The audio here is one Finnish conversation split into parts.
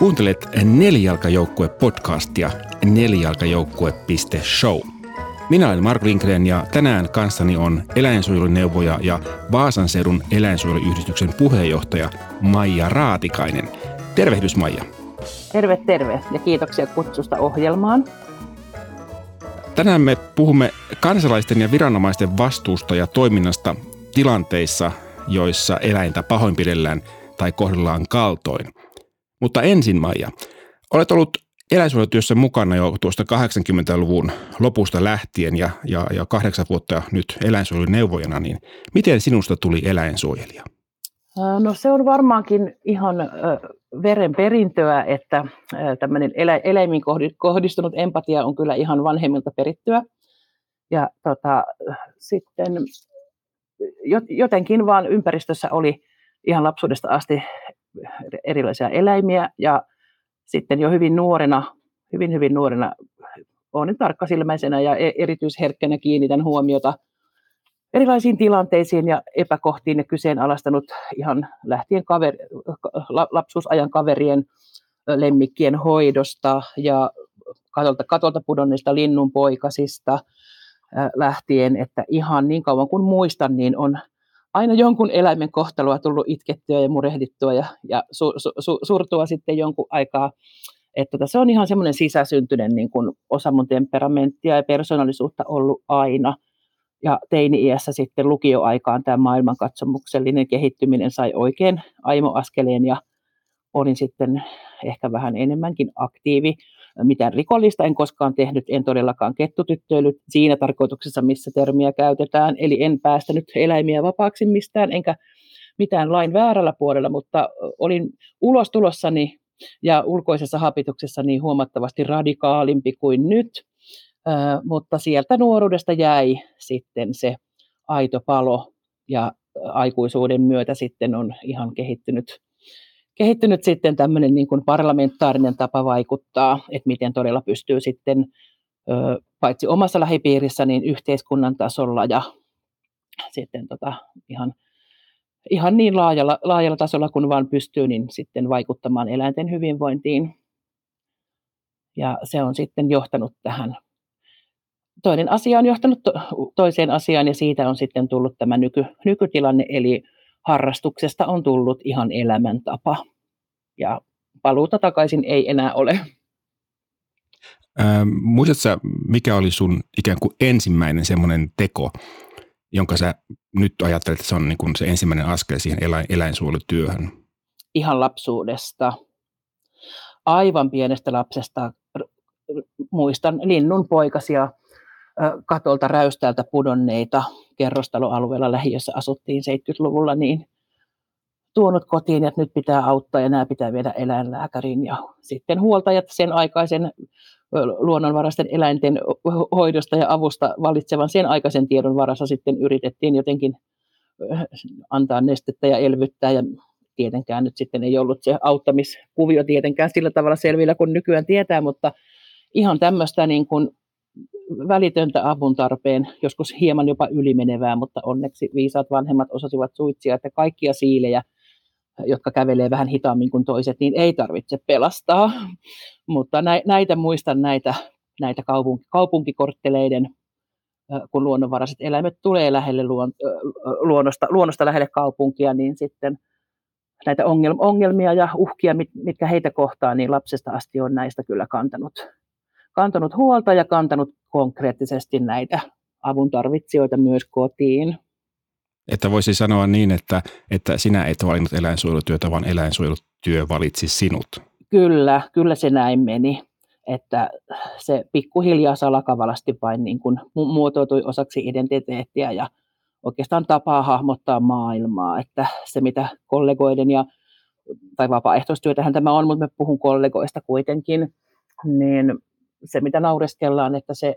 Kuuntelet Nelijalkajoukkue-podcastia nelijalkajoukkue.show. Minä olen Mark Lindgren ja tänään kanssani on eläinsuojeluneuvoja ja Vaasan seudun eläinsuojeluyhdistyksen puheenjohtaja Maija Raatikainen. Tervehdys Maija. Terve, terve ja kiitoksia kutsusta ohjelmaan. Tänään me puhumme kansalaisten ja viranomaisten vastuusta ja toiminnasta tilanteissa, joissa eläintä pahoinpidellään tai kohdellaan kaltoin – mutta ensin Maija, olet ollut eläinsuojelutyössä mukana jo tuosta 80-luvun lopusta lähtien ja, ja, ja kahdeksan vuotta nyt eläinsuojeluneuvojana, niin miten sinusta tuli eläinsuojelija? No se on varmaankin ihan verenperintöä, että tämmöinen elä, eläimiin kohdistunut empatia on kyllä ihan vanhemmilta perittyä. Ja tota, sitten jotenkin vaan ympäristössä oli ihan lapsuudesta asti erilaisia eläimiä ja sitten jo hyvin nuorena, hyvin hyvin nuorena olen tarkkasilmäisenä ja e-, erityisherkkänä kiinnitän huomiota erilaisiin tilanteisiin ja epäkohtiin ja kyseenalaistanut ihan lähtien kaveri, lapsuusajan kaverien lemmikkien hoidosta ja katolta, katolta pudonneista linnunpoikasista lähtien, että ihan niin kauan kuin muistan, niin on aina jonkun eläimen kohtaloa tullut itkettyä ja murehdittua ja, ja su, su, su, surtua sitten jonkun aikaa. Että tota, se on ihan semmoinen sisäsyntyinen niin kuin osa mun temperamenttia ja persoonallisuutta ollut aina. Ja teini-iässä sitten lukioaikaan tämä maailmankatsomuksellinen kehittyminen sai oikein aimoaskeleen ja olin sitten ehkä vähän enemmänkin aktiivi mitään rikollista en koskaan tehnyt, en todellakaan kettutyttöily siinä tarkoituksessa, missä termiä käytetään, eli en päästänyt eläimiä vapaaksi mistään, enkä mitään lain väärällä puolella, mutta olin ulos tulossani ja ulkoisessa hapituksessa niin huomattavasti radikaalimpi kuin nyt, mutta sieltä nuoruudesta jäi sitten se aito palo ja aikuisuuden myötä sitten on ihan kehittynyt kehittynyt sitten tämmöinen niin kuin parlamentaarinen tapa vaikuttaa, että miten todella pystyy sitten paitsi omassa lähipiirissä, niin yhteiskunnan tasolla ja sitten tota, ihan, ihan niin laajalla, laajalla tasolla kuin vaan pystyy, niin sitten vaikuttamaan eläinten hyvinvointiin. Ja se on sitten johtanut tähän. Toinen asia on johtanut toiseen asiaan ja siitä on sitten tullut tämä nyky, nykytilanne, eli harrastuksesta on tullut ihan elämäntapa ja paluuta takaisin ei enää ole. Ähm, muistatko mikä oli sun ikään kuin ensimmäinen semmoinen teko, jonka sä nyt ajattelet, että se on niin kuin se ensimmäinen askel siihen eläin, eläinsuojelutyöhön? Ihan lapsuudesta. Aivan pienestä lapsesta muistan linnun poikasia katolta räystäältä pudonneita kerrostaloalueella lähiössä asuttiin 70-luvulla, niin tuonut kotiin, että nyt pitää auttaa ja nämä pitää viedä eläinlääkäriin. Ja sitten huoltajat sen aikaisen luonnonvaraisten eläinten hoidosta ja avusta valitsevan sen aikaisen tiedon varassa sitten yritettiin jotenkin antaa nestettä ja elvyttää ja tietenkään nyt sitten ei ollut se auttamiskuvio tietenkään sillä tavalla selvillä kuin nykyään tietää, mutta ihan tämmöistä niin kuin välitöntä avun tarpeen, joskus hieman jopa ylimenevää, mutta onneksi viisaat vanhemmat osasivat suitsia, että kaikkia siilejä, jotka kävelee vähän hitaammin kuin toiset, niin ei tarvitse pelastaa. Mutta näitä muistan näitä, näitä kaupunki, kaupunkikortteleiden, kun luonnonvaraiset eläimet tulee lähelle luon, luonnosta, luonnosta lähelle kaupunkia, niin sitten näitä ongelmia ja uhkia, mitkä heitä kohtaa, niin lapsesta asti on näistä kyllä kantanut kantanut huolta ja kantanut konkreettisesti näitä avun tarvitsijoita myös kotiin. Että voisi sanoa niin, että, että sinä et valinnut eläinsuojelutyötä, vaan eläinsuojelutyö valitsi sinut. Kyllä, kyllä se näin meni. Että se pikkuhiljaa salakavalasti vain niin kuin muotoutui osaksi identiteettiä ja oikeastaan tapaa hahmottaa maailmaa. Että se mitä kollegoiden ja, tai vapaaehtoistyötähän tämä on, mutta me puhun kollegoista kuitenkin, niin se, mitä naureskellaan, että se,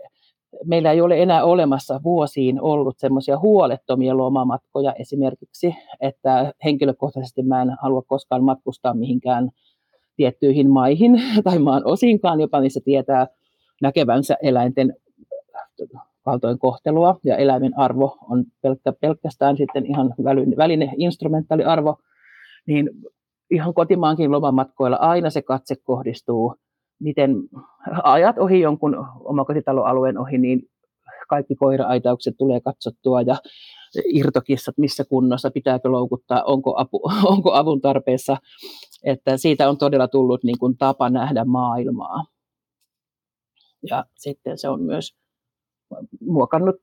meillä ei ole enää olemassa vuosiin ollut semmoisia huolettomia lomamatkoja. Esimerkiksi, että henkilökohtaisesti mä en halua koskaan matkustaa mihinkään tiettyihin maihin tai maan osinkaan, jopa niissä tietää näkevänsä eläinten kaltoinkohtelua ja eläimen arvo on pelkkä, pelkästään sitten ihan väline instrumentaaliarvo, niin ihan kotimaankin lomamatkoilla aina se katse kohdistuu, miten ajat ohi jonkun omakotitaloalueen ohi, niin kaikki koira-aitaukset tulee katsottua ja irtokissat missä kunnossa, pitääkö loukuttaa, onko, apu, onko avun tarpeessa. Että siitä on todella tullut niin kuin tapa nähdä maailmaa. Ja sitten se on myös muokannut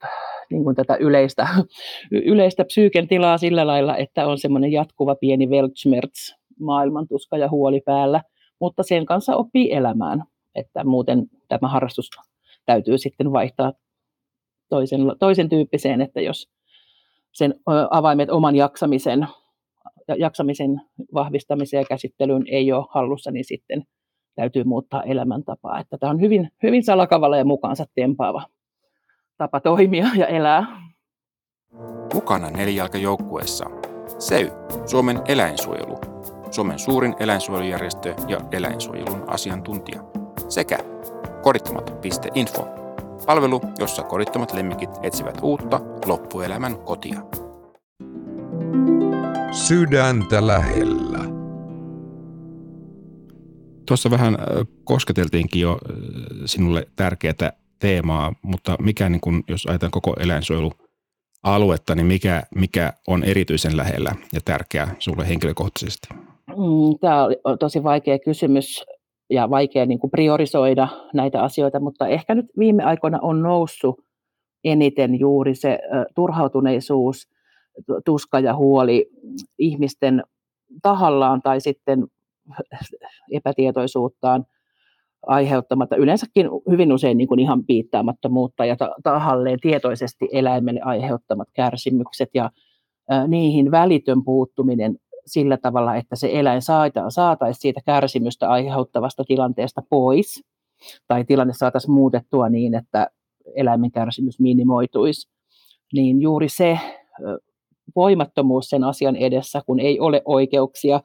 niin kuin tätä yleistä, yleistä psyyken tilaa sillä lailla, että on semmoinen jatkuva pieni Weltschmerz, maailmantuska ja huoli päällä, mutta sen kanssa oppii elämään, että muuten tämä harrastus täytyy sitten vaihtaa toisen, toisen tyyppiseen, että jos sen avaimet oman jaksamisen, jaksamisen vahvistamiseen ja käsittelyyn ei ole hallussa, niin sitten täytyy muuttaa elämäntapaa. Että tämä on hyvin, hyvin salakavalla ja mukaansa tempaava tapa toimia ja elää. Mukana nelijalkajoukkueessa SEY, Suomen eläinsuojelu, Suomen suurin eläinsuojelujärjestö ja eläinsuojelun asiantuntija, sekä kodittomat.info, palvelu, jossa kodittomat lemmikit etsivät uutta loppuelämän kotia. Sydäntä lähellä. Tuossa vähän kosketeltiinkin jo sinulle tärkeää teemaa, mutta mikä, niin kun, jos ajatellaan koko eläinsuojelualuetta, niin mikä, mikä on erityisen lähellä ja tärkeää sinulle henkilökohtaisesti? Mm, Tämä on tosi vaikea kysymys ja vaikea niin kuin priorisoida näitä asioita, mutta ehkä nyt viime aikoina on noussut eniten juuri se turhautuneisuus, tuska ja huoli ihmisten tahallaan tai sitten epätietoisuuttaan aiheuttamatta, yleensäkin hyvin usein niin kuin ihan piittaamattomuutta ja tahalleen tietoisesti eläimelle aiheuttamat kärsimykset ja niihin välitön puuttuminen sillä tavalla, että se eläin saataisiin siitä kärsimystä aiheuttavasta tilanteesta pois, tai tilanne saataisiin muutettua niin, että eläimen kärsimys minimoituisi, niin juuri se voimattomuus sen asian edessä, kun ei ole oikeuksia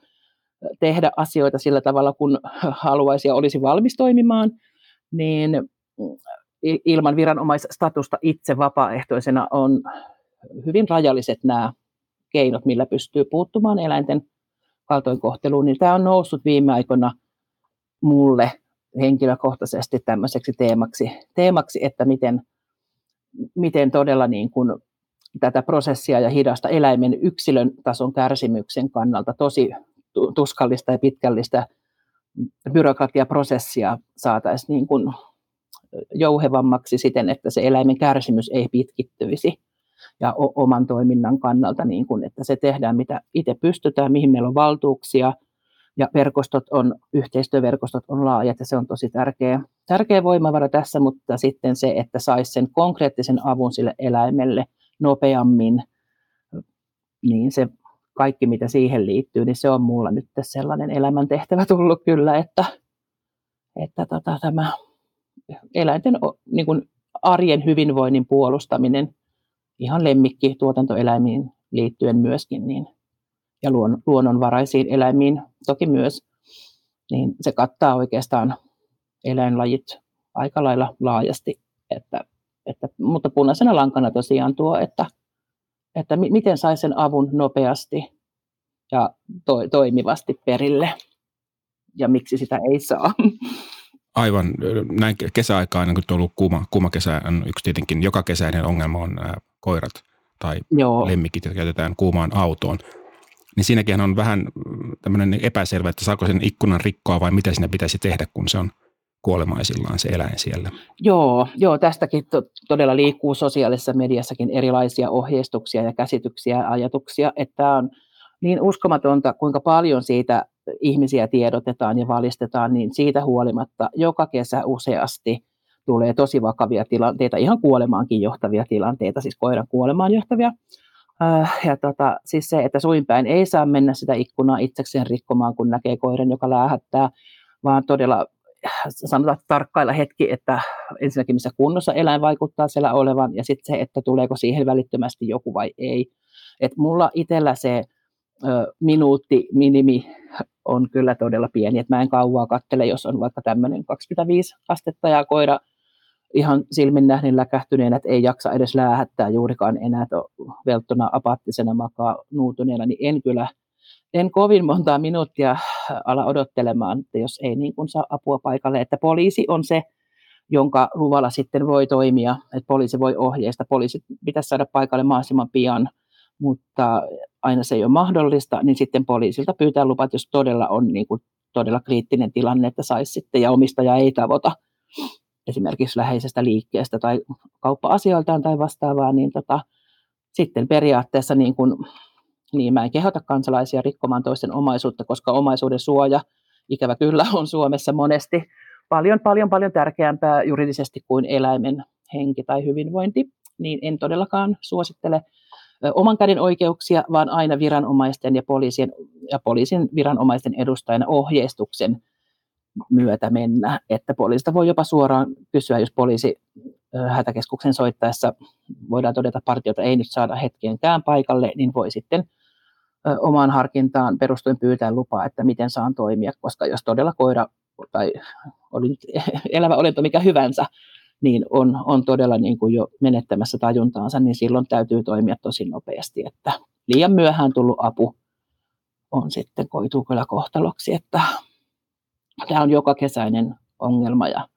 tehdä asioita sillä tavalla, kun haluaisi ja olisi valmis toimimaan, niin ilman viranomaisstatusta itse vapaaehtoisena on hyvin rajalliset nämä keinot, millä pystyy puuttumaan eläinten kaltoinkohteluun, niin tämä on noussut viime aikoina mulle henkilökohtaisesti tämmöiseksi teemaksi, teemaksi että miten, miten todella niin kuin tätä prosessia ja hidasta eläimen yksilön tason kärsimyksen kannalta tosi tuskallista ja pitkällistä byrokratiaprosessia saataisiin niin kuin jouhevammaksi siten, että se eläimen kärsimys ei pitkittyisi ja oman toiminnan kannalta, niin kuin, että se tehdään mitä itse pystytään, mihin meillä on valtuuksia ja verkostot on, yhteistyöverkostot on laajat ja se on tosi tärkeä, tärkeä voimavara tässä, mutta sitten se, että saisi sen konkreettisen avun sille eläimelle nopeammin, niin se kaikki, mitä siihen liittyy, niin se on mulla nyt sellainen elämäntehtävä tullut kyllä, että, että tota, tämä eläinten niin kuin arjen hyvinvoinnin puolustaminen ihan lemmikki tuotantoeläimiin liittyen myöskin, niin, ja luon, luonnonvaraisiin eläimiin toki myös, niin se kattaa oikeastaan eläinlajit aika lailla laajasti, että, että, mutta punaisena lankana tosiaan tuo, että että mi- miten sai sen avun nopeasti ja to- toimivasti perille ja miksi sitä ei saa. Aivan. Näin kesäaikaan, kun on ollut kuuma, kuuma kesä, on yksi tietenkin joka kesäinen ongelma on koirat tai Joo. lemmikit, jotka käytetään kuumaan autoon. Niin siinäkin on vähän tämmöinen epäselvä, että saako sen ikkunan rikkoa vai mitä siinä pitäisi tehdä, kun se on kuolemaisillaan se eläin siellä. Joo, joo tästäkin to, todella liikkuu sosiaalisessa mediassakin erilaisia ohjeistuksia ja käsityksiä ja ajatuksia, että on niin uskomatonta, kuinka paljon siitä ihmisiä tiedotetaan ja valistetaan, niin siitä huolimatta joka kesä useasti tulee tosi vakavia tilanteita, ihan kuolemaankin johtavia tilanteita, siis koiran kuolemaan johtavia. Äh, ja tota, siis se, että suinpäin ei saa mennä sitä ikkunaa itsekseen rikkomaan, kun näkee koiran, joka läähättää, vaan todella sanotaan tarkkailla hetki, että ensinnäkin missä kunnossa eläin vaikuttaa siellä olevan ja sitten se, että tuleeko siihen välittömästi joku vai ei. Et mulla itsellä se ö, minuutti minimi on kyllä todella pieni, että mä en kauaa kattele, jos on vaikka tämmöinen 25 astetta ja koira ihan silmin nähden läkähtyneenä, että ei jaksa edes läähättää juurikaan enää, velttona apaattisena makaa nuutuneena, niin en kyllä en kovin montaa minuuttia ala odottelemaan, että jos ei niin kuin saa apua paikalle, että poliisi on se, jonka luvalla sitten voi toimia, että poliisi voi ohjeista. Poliisi pitäisi saada paikalle mahdollisimman pian, mutta aina se ei ole mahdollista, niin sitten poliisilta pyytää lupat, jos todella on niin kuin todella kriittinen tilanne, että saisi sitten, ja omistaja ei tavoita esimerkiksi läheisestä liikkeestä tai kauppa-asioiltaan tai vastaavaa, niin tota, sitten periaatteessa niin kuin, niin mä en kehota kansalaisia rikkomaan toisten omaisuutta, koska omaisuuden suoja ikävä kyllä on Suomessa monesti paljon, paljon, paljon tärkeämpää juridisesti kuin eläimen henki tai hyvinvointi, niin en todellakaan suosittele oman käden oikeuksia, vaan aina viranomaisten ja poliisin, ja poliisin viranomaisten edustajana ohjeistuksen myötä mennä. Että poliisista voi jopa suoraan kysyä, jos poliisi hätäkeskuksen soittaessa voidaan todeta, partiota ei nyt saada hetkeenkään paikalle, niin voi sitten omaan harkintaan perustuen pyytää lupaa, että miten saan toimia, koska jos todella koira tai oli nyt elävä olento mikä hyvänsä, niin on, on todella niin kuin jo menettämässä tajuntaansa, niin silloin täytyy toimia tosi nopeasti, että liian myöhään tullut apu on sitten koituu kyllä kohtaloksi, että tämä on joka kesäinen ongelma ja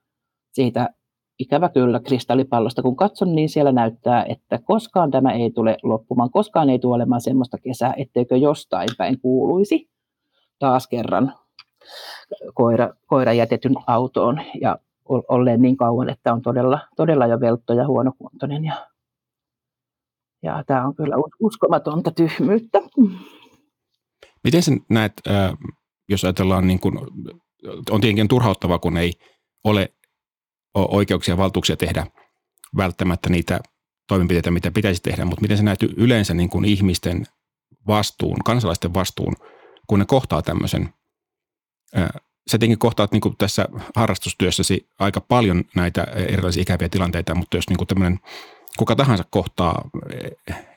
siitä ikävä kyllä kristallipallosta, kun katson, niin siellä näyttää, että koskaan tämä ei tule loppumaan, koskaan ei tule olemaan semmoista kesää, etteikö jostain päin kuuluisi taas kerran koira, koira jätetyn autoon ja olleen niin kauan, että on todella, todella jo veltto ja huonokuntoinen. Ja, ja tämä on kyllä uskomatonta tyhmyyttä. Miten sen näet, jos ajatellaan, niin kuin, on tietenkin turhauttavaa, kun ei ole oikeuksia ja valtuuksia tehdä välttämättä niitä toimenpiteitä, mitä pitäisi tehdä, mutta miten se näytyy yleensä niin kuin ihmisten vastuun, kansalaisten vastuun, kun ne kohtaa tämmöisen? Sä tietenkin kohtaat niin tässä harrastustyössäsi aika paljon näitä erilaisia ikäviä tilanteita, mutta jos niin tämmöinen kuka tahansa kohtaa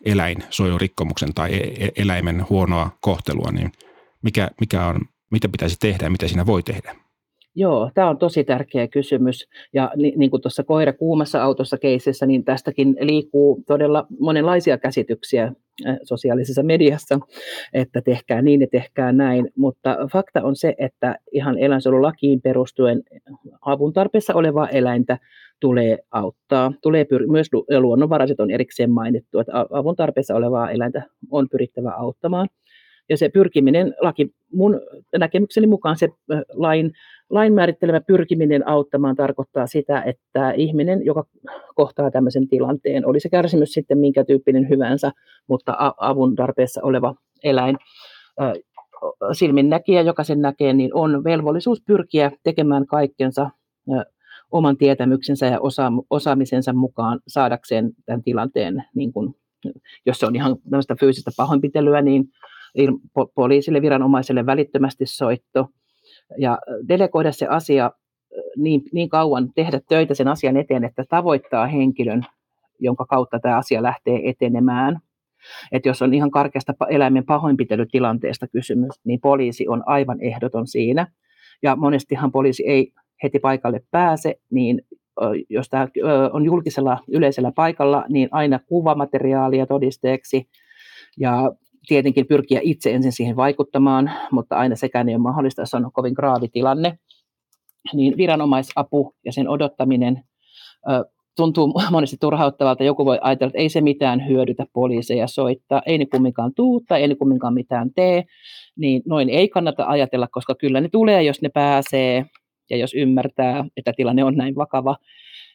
eläinsuojelurikkomuksen tai e-, e-, eläimen huonoa kohtelua, niin mikä, mikä on, mitä pitäisi tehdä ja mitä siinä voi tehdä? Joo, tämä on tosi tärkeä kysymys. Ja ni, niin kuin tuossa koira kuumassa autossa keisissä, niin tästäkin liikkuu todella monenlaisia käsityksiä äh, sosiaalisessa mediassa, että tehkää niin ja tehkää näin. Mutta fakta on se, että ihan eläinsuojelulakiin perustuen avun tarpeessa olevaa eläintä tulee auttaa. Tulee pyr- myös luonnonvaraiset on erikseen mainittu, että avun tarpeessa olevaa eläintä on pyrittävä auttamaan. Ja se pyrkiminen, laki, mun näkemykseni mukaan se lain lain määrittelemä pyrkiminen auttamaan tarkoittaa sitä, että ihminen, joka kohtaa tämmöisen tilanteen, oli se kärsimys sitten minkä tyyppinen hyvänsä, mutta avun tarpeessa oleva eläin, silminnäkijä, joka sen näkee, niin on velvollisuus pyrkiä tekemään kaikkensa oman tietämyksensä ja osaamisensa mukaan saadakseen tämän tilanteen, niin kuin, jos se on ihan tämmöistä fyysistä pahoinpitelyä, niin poliisille, viranomaiselle välittömästi soitto – ja delegoida se asia niin, niin kauan, tehdä töitä sen asian eteen, että tavoittaa henkilön, jonka kautta tämä asia lähtee etenemään. Että jos on ihan karkeasta eläimen pahoinpitelytilanteesta kysymys, niin poliisi on aivan ehdoton siinä. Ja monestihan poliisi ei heti paikalle pääse, niin jos tämä on julkisella yleisellä paikalla, niin aina kuvamateriaalia todisteeksi. Ja tietenkin pyrkiä itse ensin siihen vaikuttamaan, mutta aina sekään ei ole mahdollista, jos on kovin graavi tilanne. Niin viranomaisapu ja sen odottaminen tuntuu monesti turhauttavalta. Joku voi ajatella, että ei se mitään hyödytä poliiseja soittaa, ei ne kumminkaan tuu tai ei ne kumminkaan mitään tee. Niin noin ei kannata ajatella, koska kyllä ne tulee, jos ne pääsee ja jos ymmärtää, että tilanne on näin vakava.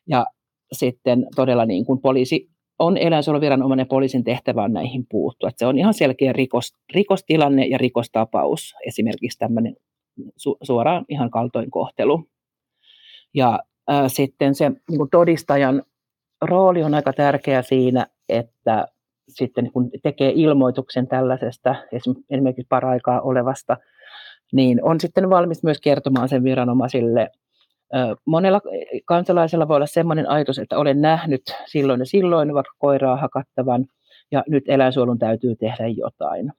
Ja sitten todella niin kuin poliisi on eläinsuojeluviranomainen poliisin tehtävä on näihin puuttua. Että se on ihan selkeä rikos, rikostilanne ja rikostapaus, esimerkiksi tämmöinen su, suoraan ihan kaltoinkohtelu. Ja ää, sitten se niin kuin todistajan rooli on aika tärkeä siinä, että sitten kun tekee ilmoituksen tällaisesta esimerkiksi paraikaa olevasta, niin on sitten valmis myös kertomaan sen viranomaisille Monella kansalaisella voi olla sellainen ajatus, että olen nähnyt silloin ja silloin vaikka koiraa hakattavan ja nyt eläinsuojelun täytyy tehdä jotain.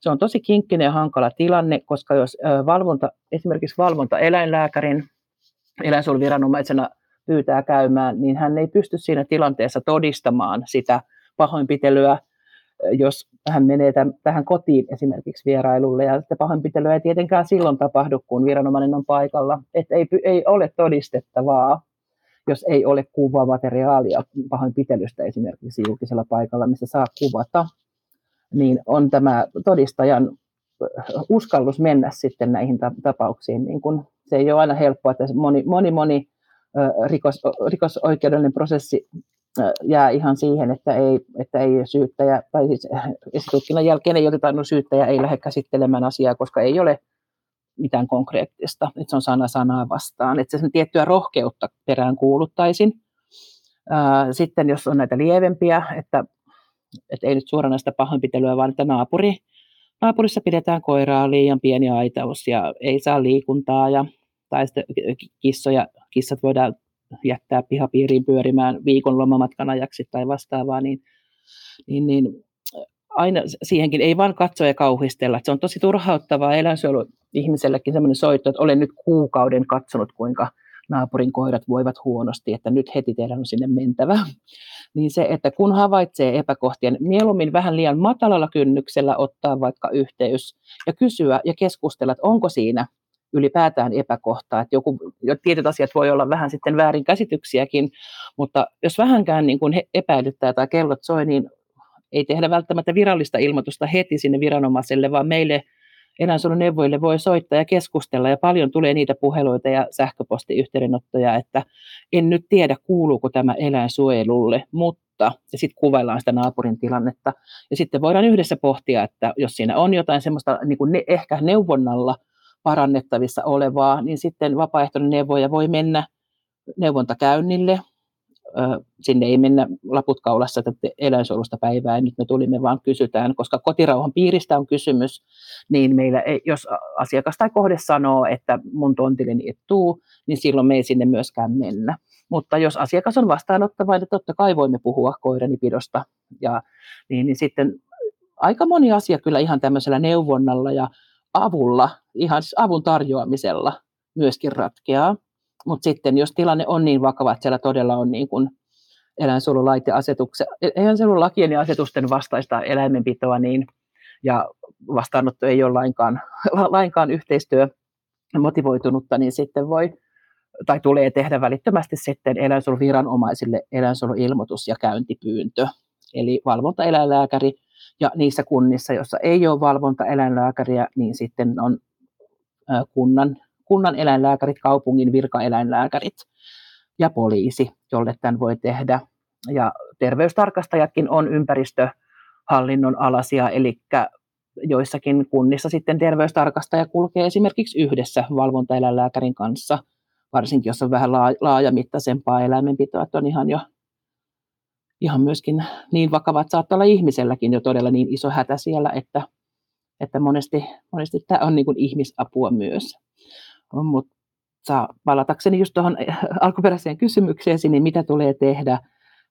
Se on tosi kinkkinen ja hankala tilanne, koska jos valvonta, esimerkiksi valvonta eläinlääkärin eläinsuojeluviranomaisena pyytää käymään, niin hän ei pysty siinä tilanteessa todistamaan sitä pahoinpitelyä jos hän menee tämän, tähän kotiin esimerkiksi vierailulle ja sitä pahoinpitelyä ei tietenkään silloin tapahdu, kun viranomainen on paikalla. Että ei, ei ole todistettavaa, jos ei ole materiaalia pahoinpitelystä esimerkiksi julkisella paikalla, missä saa kuvata, niin on tämä todistajan uskallus mennä sitten näihin tapauksiin. Niin kun se ei ole aina helppoa, että moni, moni, moni rikos, rikosoikeudellinen prosessi jää ihan siihen, että ei, että ei syyttäjä, tai siis esitutkinnan jälkeen ei oteta, no syyttäjä ei lähde käsittelemään asiaa, koska ei ole mitään konkreettista, että se on sana sanaa vastaan, että sen tiettyä rohkeutta perään kuuluttaisin. Sitten jos on näitä lievempiä, että, että ei nyt suoranaista pahoinpitelyä, vaan että naapuri, naapurissa pidetään koiraa liian pieni aitaus ja ei saa liikuntaa ja tai sitten kissoja, kissat voidaan jättää pihapiiriin pyörimään viikon lomamatkan ajaksi tai vastaavaa, niin, niin, niin aina siihenkin ei vaan katsoa ja kauhistella. Se on tosi turhauttavaa eläinsuojelu ihmisellekin sellainen soitto, että olen nyt kuukauden katsonut, kuinka naapurin koirat voivat huonosti, että nyt heti teidän on sinne mentävä. Niin se, että kun havaitsee epäkohtia, niin mieluummin vähän liian matalalla kynnyksellä ottaa vaikka yhteys ja kysyä ja keskustella, että onko siinä ylipäätään epäkohtaa. Että joku, tietyt asiat voi olla vähän sitten väärin käsityksiäkin, mutta jos vähänkään niin kuin epäilyttää tai kellot soi, niin ei tehdä välttämättä virallista ilmoitusta heti sinne viranomaiselle, vaan meille eläinsuojeluneuvoille voi soittaa ja keskustella ja paljon tulee niitä puheluita ja sähköpostiyhteydenottoja, että en nyt tiedä kuuluuko tämä eläinsuojelulle, mutta ja sitten kuvaillaan sitä naapurin tilannetta ja sitten voidaan yhdessä pohtia, että jos siinä on jotain semmoista niin kuin ne, ehkä neuvonnalla parannettavissa olevaa, niin sitten vapaaehtoinen neuvoja voi mennä neuvontakäynnille. Sinne ei mennä laput kaulassa että eläinsuojelusta päivää, nyt me tulimme vaan kysytään, koska kotirauhan piiristä on kysymys, niin meillä ei, jos asiakas tai kohde sanoo, että mun tontilleni et tuu, niin silloin me ei sinne myöskään mennä. Mutta jos asiakas on vastaanottava, niin totta kai voimme puhua koiranipidosta. Ja, niin, niin sitten aika moni asia kyllä ihan tämmöisellä neuvonnalla ja avulla, ihan avun tarjoamisella myöskin ratkeaa. Mutta sitten jos tilanne on niin vakava, että siellä todella on niin kuin asetukset, eläinsuojelulakien ja asetusten vastaista eläimenpitoa, niin, ja vastaanotto ei ole lainkaan, lainkaan yhteistyö motivoitunutta, niin sitten voi tai tulee tehdä välittömästi sitten eläinsuojeluviranomaisille eläinsuojeluilmoitus ja käyntipyyntö. Eli valvontaeläinlääkäri ja niissä kunnissa, joissa ei ole valvontaeläinlääkäriä, niin sitten on kunnan, kunnan eläinlääkärit, kaupungin virkaeläinlääkärit ja poliisi, jolle tämän voi tehdä. Ja terveystarkastajatkin on ympäristöhallinnon alasia, eli joissakin kunnissa sitten terveystarkastaja kulkee esimerkiksi yhdessä valvontaeläinlääkärin kanssa, varsinkin jos on vähän laajamittaisempaa eläimenpitoa, että on ihan jo ihan myöskin niin vakava, että saattaa olla ihmiselläkin jo todella niin iso hätä siellä, että, että monesti, monesti tämä on niin kuin ihmisapua myös. Mutta palatakseni just tuohon alkuperäiseen kysymykseen, niin mitä tulee tehdä,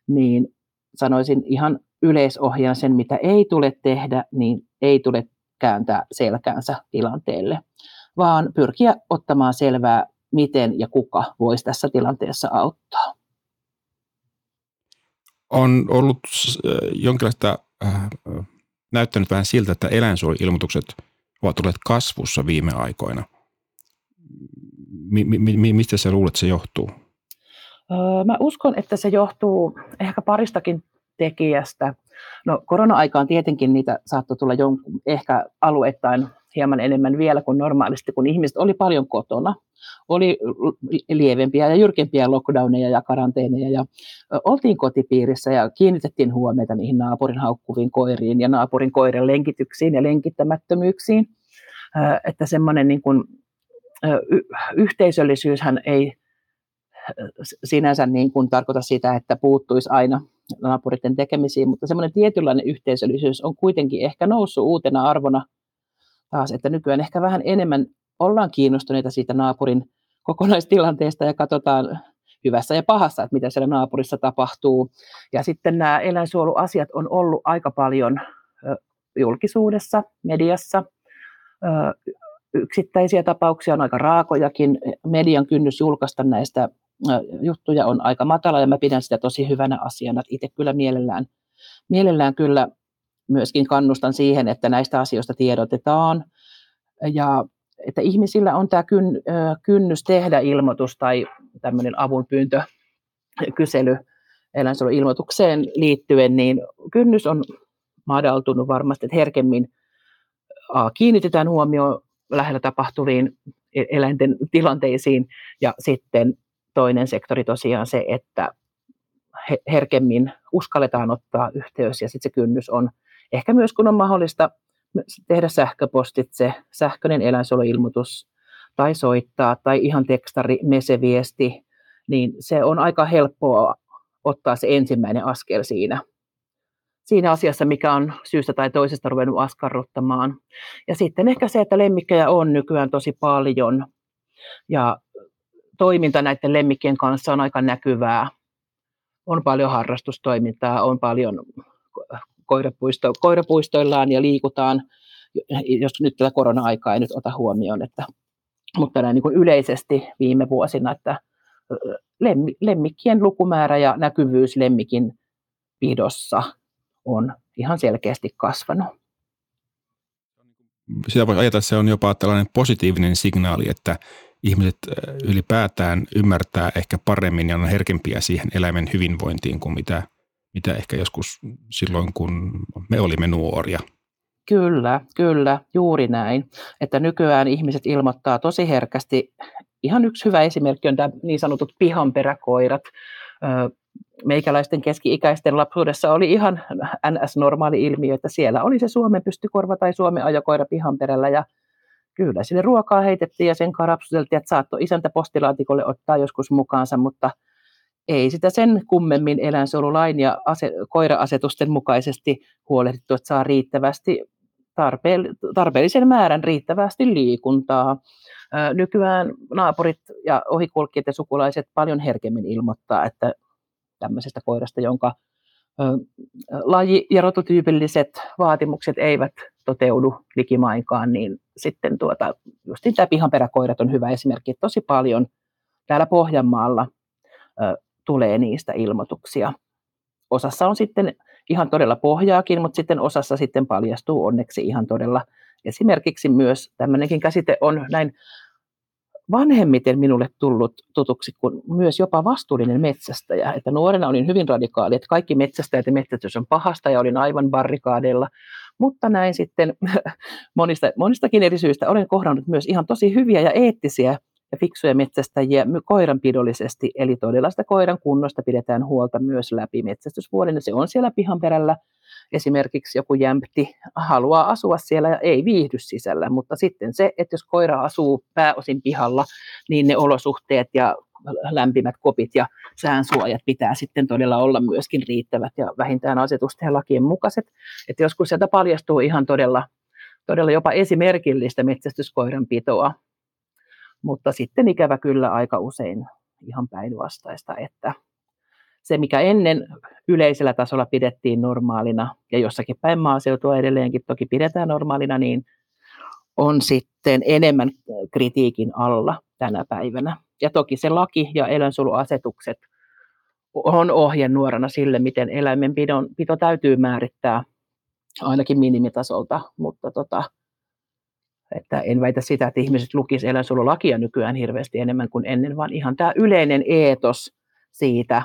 niin sanoisin ihan yleisohjaan sen, mitä ei tule tehdä, niin ei tule kääntää selkäänsä tilanteelle, vaan pyrkiä ottamaan selvää, miten ja kuka voisi tässä tilanteessa auttaa on ollut äh, jonkinlaista äh, näyttänyt vähän siltä, että eläinsuojeluilmoitukset ovat olleet kasvussa viime aikoina. Mi- mi- mistä sä luulet, että se johtuu? Öö, mä uskon, että se johtuu ehkä paristakin tekijästä. No korona-aikaan tietenkin niitä saattoi tulla jonkun, ehkä alueittain hieman enemmän vielä kuin normaalisti, kun ihmiset oli paljon kotona. Oli lievempiä ja jyrkempiä lockdowneja ja karanteeneja ja oltiin kotipiirissä ja kiinnitettiin huomiota niihin naapurin haukkuviin koiriin ja naapurin koiran lenkityksiin ja lenkittämättömyyksiin. Että semmoinen niin kuin, yhteisöllisyyshän ei sinänsä niin kuin tarkoita sitä, että puuttuisi aina naapuritten tekemisiin, mutta semmoinen tietynlainen yhteisöllisyys on kuitenkin ehkä noussut uutena arvona taas, että nykyään ehkä vähän enemmän ollaan kiinnostuneita siitä naapurin kokonaistilanteesta ja katsotaan hyvässä ja pahassa, että mitä siellä naapurissa tapahtuu. Ja sitten nämä eläinsuojeluasiat on ollut aika paljon julkisuudessa, mediassa. Yksittäisiä tapauksia on aika raakojakin. Median kynnys julkaista näistä juttuja on aika matala ja mä pidän sitä tosi hyvänä asiana. Itse kyllä mielellään, mielellään kyllä myöskin kannustan siihen, että näistä asioista tiedotetaan ja että ihmisillä on tämä kynnys tehdä ilmoitus tai tämmöinen avunpyyntö, kysely eläinsuojeluilmoitukseen liittyen, niin kynnys on madaltunut varmasti, että herkemmin kiinnitetään huomioon lähellä tapahtuviin e-, eläinten tilanteisiin. Ja sitten toinen sektori tosiaan se, että herkemmin uskalletaan ottaa yhteys ja sitten se kynnys on ehkä myös kun on mahdollista tehdä sähköpostitse, sähköinen eläinsuojeluilmoitus tai soittaa tai ihan tekstari, meseviesti, niin se on aika helppoa ottaa se ensimmäinen askel siinä, siinä asiassa, mikä on syystä tai toisesta ruvennut askarruttamaan. Ja sitten ehkä se, että lemmikkejä on nykyään tosi paljon ja toiminta näiden lemmikkien kanssa on aika näkyvää. On paljon harrastustoimintaa, on paljon koirapuisto, koirapuistoillaan ja liikutaan, jos nyt tätä korona-aikaa ei nyt ota huomioon, että, mutta näin niin yleisesti viime vuosina, että lemmikkien lukumäärä ja näkyvyys lemmikin pidossa on ihan selkeästi kasvanut. Sitä voi ajatella, että se on jopa tällainen positiivinen signaali, että ihmiset ylipäätään ymmärtää ehkä paremmin ja on herkempiä siihen eläimen hyvinvointiin kuin mitä, mitä ehkä joskus silloin, kun me olimme nuoria. Kyllä, kyllä, juuri näin. Että nykyään ihmiset ilmoittaa tosi herkästi. Ihan yksi hyvä esimerkki on niin sanotut pihanperäkoirat. Meikäläisten keski-ikäisten lapsuudessa oli ihan NS-normaali ilmiö, että siellä oli se Suomen pystykorva tai Suomen ajokoira pihanperällä ja kyllä sinne ruokaa heitettiin ja sen karapsuteltiin, että saattoi isäntä postilaatikolle ottaa joskus mukaansa, mutta ei sitä sen kummemmin eläinsuojelulain ja ase- koira-asetusten mukaisesti huolehdittu, että saa riittävästi tarpeellisen määrän riittävästi liikuntaa. Nykyään naapurit ja ohikulkijat ja sukulaiset paljon herkemmin ilmoittaa, että tämmöisestä koirasta, jonka laji- ja rototyypilliset vaatimukset eivät toteudu likimainkaan, niin sitten tuota, just tämä pihanperäkoirat on hyvä esimerkki, tosi paljon täällä Pohjanmaalla tulee niistä ilmoituksia. Osassa on sitten ihan todella pohjaakin, mutta sitten osassa sitten paljastuu onneksi ihan todella. Esimerkiksi myös tämmöinenkin käsite on näin vanhemmiten minulle tullut tutuksi kuin myös jopa vastuullinen metsästäjä. Että nuorena olin hyvin radikaali, että kaikki metsästäjät ja metsästys on pahasta ja olin aivan barrikaadeilla. Mutta näin sitten monista, monistakin eri syistä olen kohdannut myös ihan tosi hyviä ja eettisiä ja fiksuja metsästäjiä koiranpidollisesti, eli todella sitä koiran kunnosta pidetään huolta myös läpi metsästysvuoden, se on siellä pihan perällä. Esimerkiksi joku jämpti haluaa asua siellä ja ei viihdy sisällä, mutta sitten se, että jos koira asuu pääosin pihalla, niin ne olosuhteet ja lämpimät kopit ja säänsuojat pitää sitten todella olla myöskin riittävät ja vähintään asetusten ja lakien mukaiset. Että joskus sieltä paljastuu ihan todella, todella jopa esimerkillistä metsästyskoiran pitoa, mutta sitten ikävä kyllä aika usein ihan päinvastaista, että se mikä ennen yleisellä tasolla pidettiin normaalina ja jossakin päin maaseutua edelleenkin toki pidetään normaalina, niin on sitten enemmän kritiikin alla tänä päivänä. Ja toki se laki ja eläinsuojeluasetukset on ohjenuorana sille, miten eläimenpidon pito täytyy määrittää ainakin minimitasolta, mutta tota, että en väitä sitä, että ihmiset lukisivat eläinsuojelulakia nykyään hirveästi enemmän kuin ennen, vaan ihan tämä yleinen eetos siitä,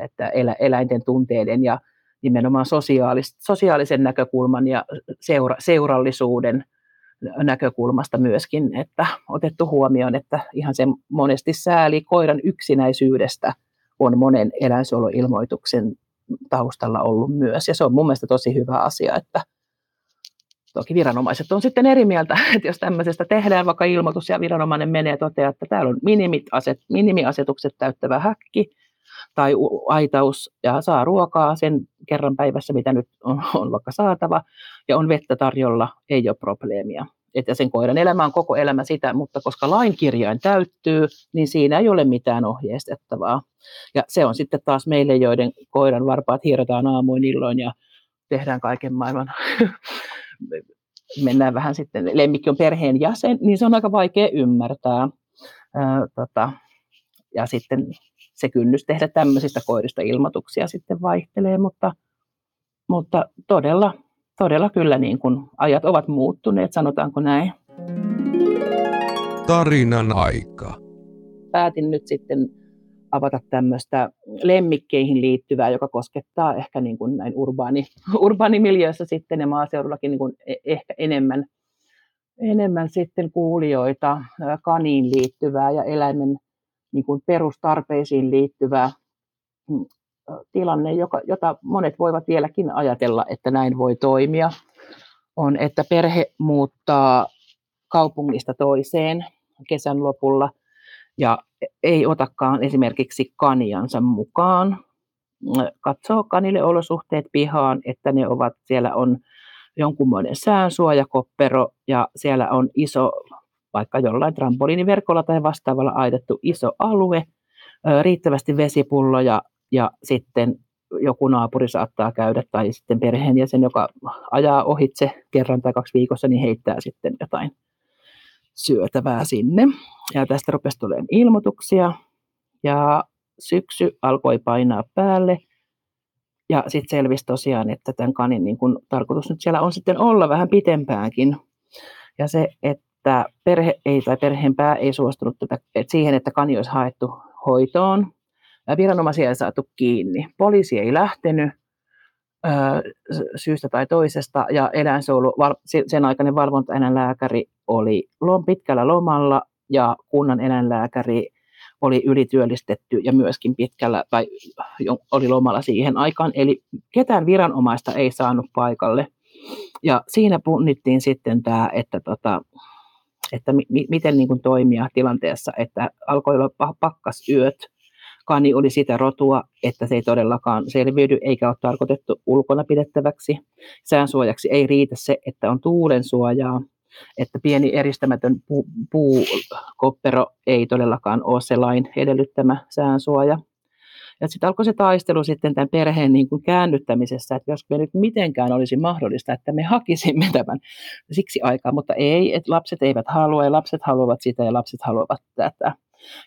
että eläinten tunteiden ja nimenomaan sosiaalis- sosiaalisen näkökulman ja seura- seurallisuuden näkökulmasta myöskin, että otettu huomioon, että ihan se monesti sääli koiran yksinäisyydestä on monen eläinsuojeluilmoituksen taustalla ollut myös. Ja se on mun mielestä tosi hyvä asia, että Toki viranomaiset on sitten eri mieltä, että jos tämmöisestä tehdään vaikka ilmoitus ja viranomainen menee ja toteaa, että täällä on minimiaset, minimiasetukset täyttävä häkki tai aitaus ja saa ruokaa sen kerran päivässä, mitä nyt on, on vaikka saatava ja on vettä tarjolla, ei ole probleemia. Että sen koiran elämä on koko elämä sitä, mutta koska lainkirjain täyttyy, niin siinä ei ole mitään ohjeistettavaa. Ja se on sitten taas meille, joiden koiran varpaat hierotaan aamuin illoin ja tehdään kaiken maailman mennään vähän sitten, lemmikki on perheen jäsen, niin se on aika vaikea ymmärtää. Ää, tota, ja sitten se kynnys tehdä tämmöisistä koirista ilmoituksia sitten vaihtelee, mutta, mutta todella todella kyllä niin kuin ajat ovat muuttuneet, sanotaanko näin. Tarinan aika. Päätin nyt sitten avata tämmöistä lemmikkeihin liittyvää, joka koskettaa ehkä niin kuin näin urbaani, urbaanimiljöissä sitten ja maaseudullakin niin kuin e, ehkä enemmän, enemmän sitten kuulijoita kaniin liittyvää ja eläimen niin kuin perustarpeisiin liittyvää mm, tilanne, joka, jota monet voivat vieläkin ajatella, että näin voi toimia, on, että perhe muuttaa kaupungista toiseen kesän lopulla ja ei otakaan esimerkiksi kaniansa mukaan. Katsoo kanille olosuhteet pihaan, että ne ovat, siellä on jonkunmoinen säänsuojakoppero ja siellä on iso, vaikka jollain trampoliiniverkolla tai vastaavalla aidattu iso alue, riittävästi vesipulloja ja sitten joku naapuri saattaa käydä tai sitten perheenjäsen, joka ajaa ohitse kerran tai kaksi viikossa, niin heittää sitten jotain syötävää sinne. Ja tästä rupesi tulemaan ilmoituksia ja syksy alkoi painaa päälle. Ja sitten selvisi tosiaan, että tämän kanin niin kun, tarkoitus nyt siellä on sitten olla vähän pitempäänkin. Ja se, että perhe ei tai perheenpää ei suostunut tätä, että siihen, että kani olisi haettu hoitoon. Viranomaisia ei saatu kiinni. Poliisi ei lähtenyt syystä tai toisesta ja eläinsuojelu, sen aikainen valvontaeläinlääkäri oli pitkällä lomalla ja kunnan eläinlääkäri oli ylityöllistetty ja myöskin pitkällä tai oli lomalla siihen aikaan. Eli ketään viranomaista ei saanut paikalle. Ja siinä punnittiin sitten tämä, että, tota, että mi- miten niin kuin toimia tilanteessa, että alkoi olla pakkasyöt kani oli sitä rotua, että se ei todellakaan selviydy eikä ole tarkoitettu ulkona pidettäväksi. Säänsuojaksi ei riitä se, että on tuulen suojaa, että pieni eristämätön puu, puukoppero ei todellakaan ole se lain edellyttämä säänsuoja. Ja sitten alkoi se taistelu sitten tämän perheen niin kuin käännyttämisessä, että jos me nyt mitenkään olisi mahdollista, että me hakisimme tämän siksi aikaa, mutta ei, että lapset eivät halua ja lapset haluavat sitä ja lapset haluavat tätä.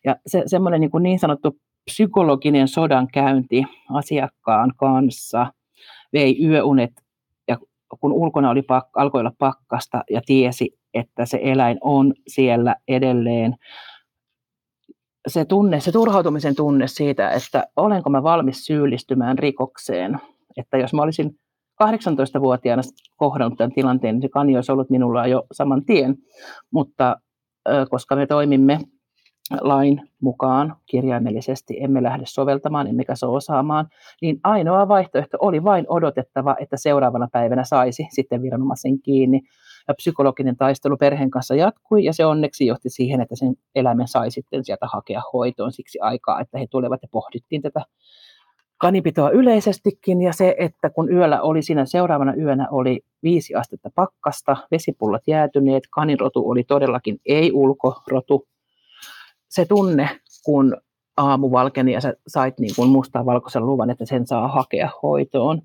Ja se, semmoinen niin, kuin niin sanottu psykologinen sodankäynti asiakkaan kanssa vei yöunet ja kun ulkona oli pak, alkoi olla pakkasta ja tiesi, että se eläin on siellä edelleen, se tunne, se turhautumisen tunne siitä, että olenko mä valmis syyllistymään rikokseen, että jos mä olisin 18-vuotiaana kohdannut tämän tilanteen, niin se kani olisi ollut minulla jo saman tien, mutta koska me toimimme lain mukaan kirjaimellisesti emme lähde soveltamaan, emmekä se osaamaan, niin ainoa vaihtoehto oli vain odotettava, että seuraavana päivänä saisi sitten viranomaisen kiinni. Ja psykologinen taistelu perheen kanssa jatkui ja se onneksi johti siihen, että sen eläimen sai sitten sieltä hakea hoitoon siksi aikaa, että he tulevat ja pohdittiin tätä kanipitoa yleisestikin ja se, että kun yöllä oli siinä seuraavana yönä oli viisi astetta pakkasta, vesipullat jäätyneet, kanirotu oli todellakin ei-ulkorotu, se tunne, kun aamu valkeni ja sä sait niin kuin mustaa valkoisen luvan, että sen saa hakea hoitoon.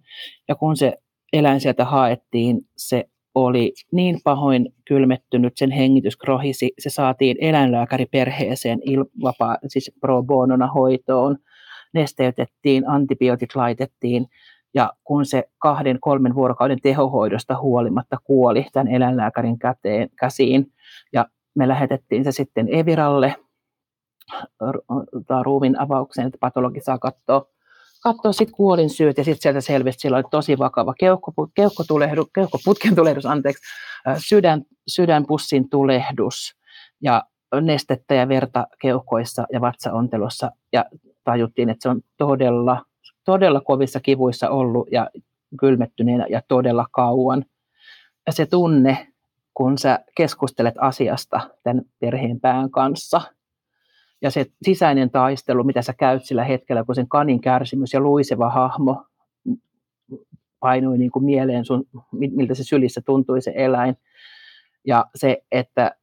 Ja kun se eläin sieltä haettiin, se oli niin pahoin kylmettynyt, sen hengitys krohisi, se saatiin eläinlääkäriperheeseen il- vapaa, siis pro bonona hoitoon, nesteytettiin, antibiootit laitettiin, ja kun se kahden, kolmen vuorokauden tehohoidosta huolimatta kuoli tämän eläinlääkärin käteen, käsiin, ja me lähetettiin se sitten Eviralle, ruumin avaukseen, että patologi saa katsoa, katsoa sitten kuolinsyyt ja sitten sieltä selvisi, sillä oli tosi vakava keuhkotulehdu, keuhkoputken tulehdus, anteeksi, sydän, sydänpussin tulehdus ja nestettä ja verta keuhkoissa ja vatsaontelossa ja tajuttiin, että se on todella, todella kovissa kivuissa ollut ja kylmettyneenä ja todella kauan. Ja se tunne, kun sä keskustelet asiasta tämän perheen pään kanssa – ja se sisäinen taistelu, mitä sä käyt sillä hetkellä, kun sen kanin kärsimys ja luiseva hahmo painui niin kuin mieleen sun, miltä se sylissä tuntui se eläin. Ja se, että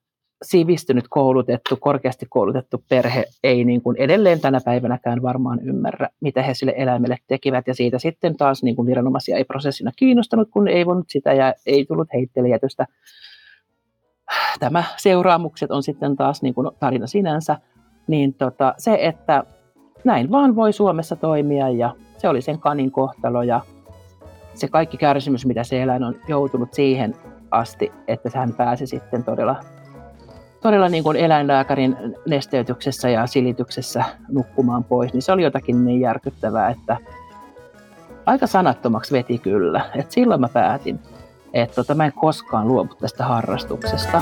sivistynyt, koulutettu, korkeasti koulutettu perhe ei niin kuin edelleen tänä päivänäkään varmaan ymmärrä, mitä he sille eläimelle tekivät. Ja siitä sitten taas niin kuin viranomaisia ei prosessina kiinnostanut, kun ei voinut sitä ja ei tullut heittelijätystä. Tämä seuraamukset on sitten taas niin kuin tarina sinänsä niin tota, se, että näin vaan voi Suomessa toimia ja se oli sen kanin kohtalo ja se kaikki kärsimys, mitä se eläin on joutunut siihen asti, että hän pääsi sitten todella, todella niin kuin eläinlääkärin nesteytyksessä ja silityksessä nukkumaan pois, niin se oli jotakin niin järkyttävää, että aika sanattomaksi veti kyllä. Et silloin mä päätin, että tota, mä en koskaan luovu tästä harrastuksesta.